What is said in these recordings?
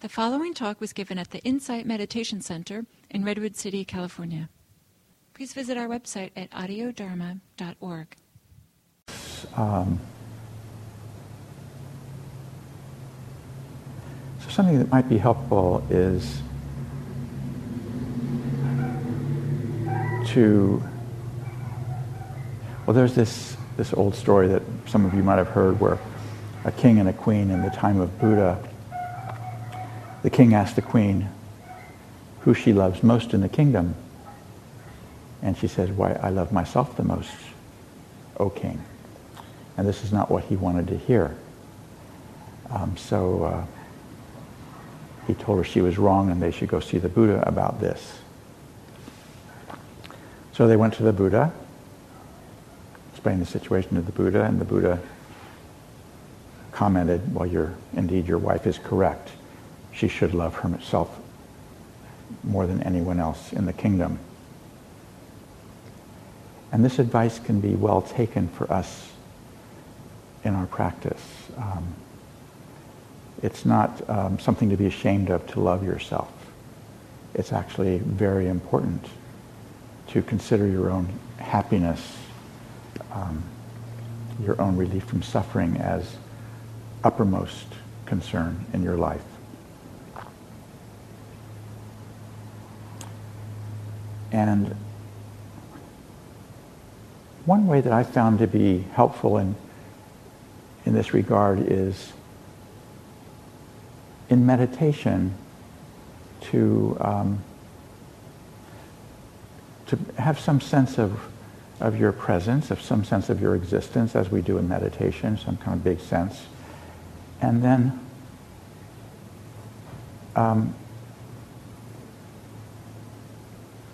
The following talk was given at the Insight Meditation Center in Redwood City, California. Please visit our website at audiodharma.org. Um, so something that might be helpful is to well there's this this old story that some of you might have heard where a king and a queen in the time of Buddha the king asked the queen who she loves most in the kingdom. And she says, Why, I love myself the most, O king. And this is not what he wanted to hear. Um, so uh, he told her she was wrong and they should go see the Buddha about this. So they went to the Buddha, explained the situation to the Buddha, and the Buddha commented, Well, you're, indeed, your wife is correct she should love herself more than anyone else in the kingdom. And this advice can be well taken for us in our practice. Um, it's not um, something to be ashamed of to love yourself. It's actually very important to consider your own happiness, um, your own relief from suffering as uppermost concern in your life. And one way that I found to be helpful in, in this regard is in meditation to, um, to have some sense of, of your presence, of some sense of your existence, as we do in meditation, some kind of big sense. And then um,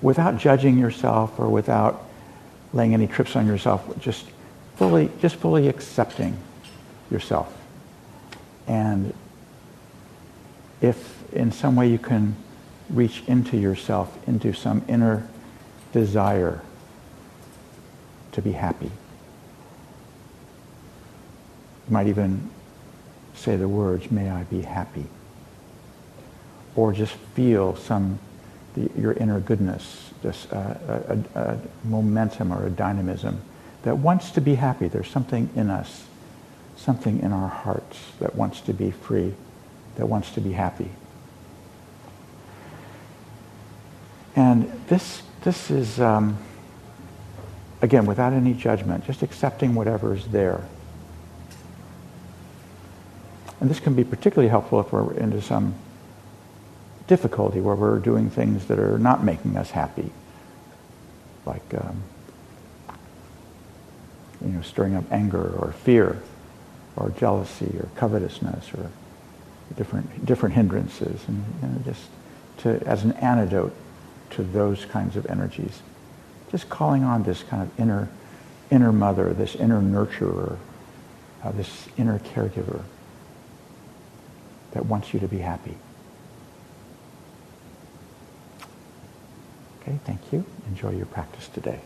without judging yourself or without laying any trips on yourself, just fully, just fully accepting yourself. And if in some way you can reach into yourself, into some inner desire to be happy. You might even say the words, may I be happy. Or just feel some the, your inner goodness, this uh, a, a, momentum or a dynamism that wants to be happy. There's something in us, something in our hearts that wants to be free, that wants to be happy. And this, this is, um, again, without any judgment, just accepting whatever is there. And this can be particularly helpful if we're into some difficulty where we're doing things that are not making us happy, like um, you know, stirring up anger or fear or jealousy or covetousness or different different hindrances, and you know, just to as an antidote to those kinds of energies, just calling on this kind of inner inner mother, this inner nurturer, uh, this inner caregiver that wants you to be happy. Okay, thank you. Enjoy your practice today.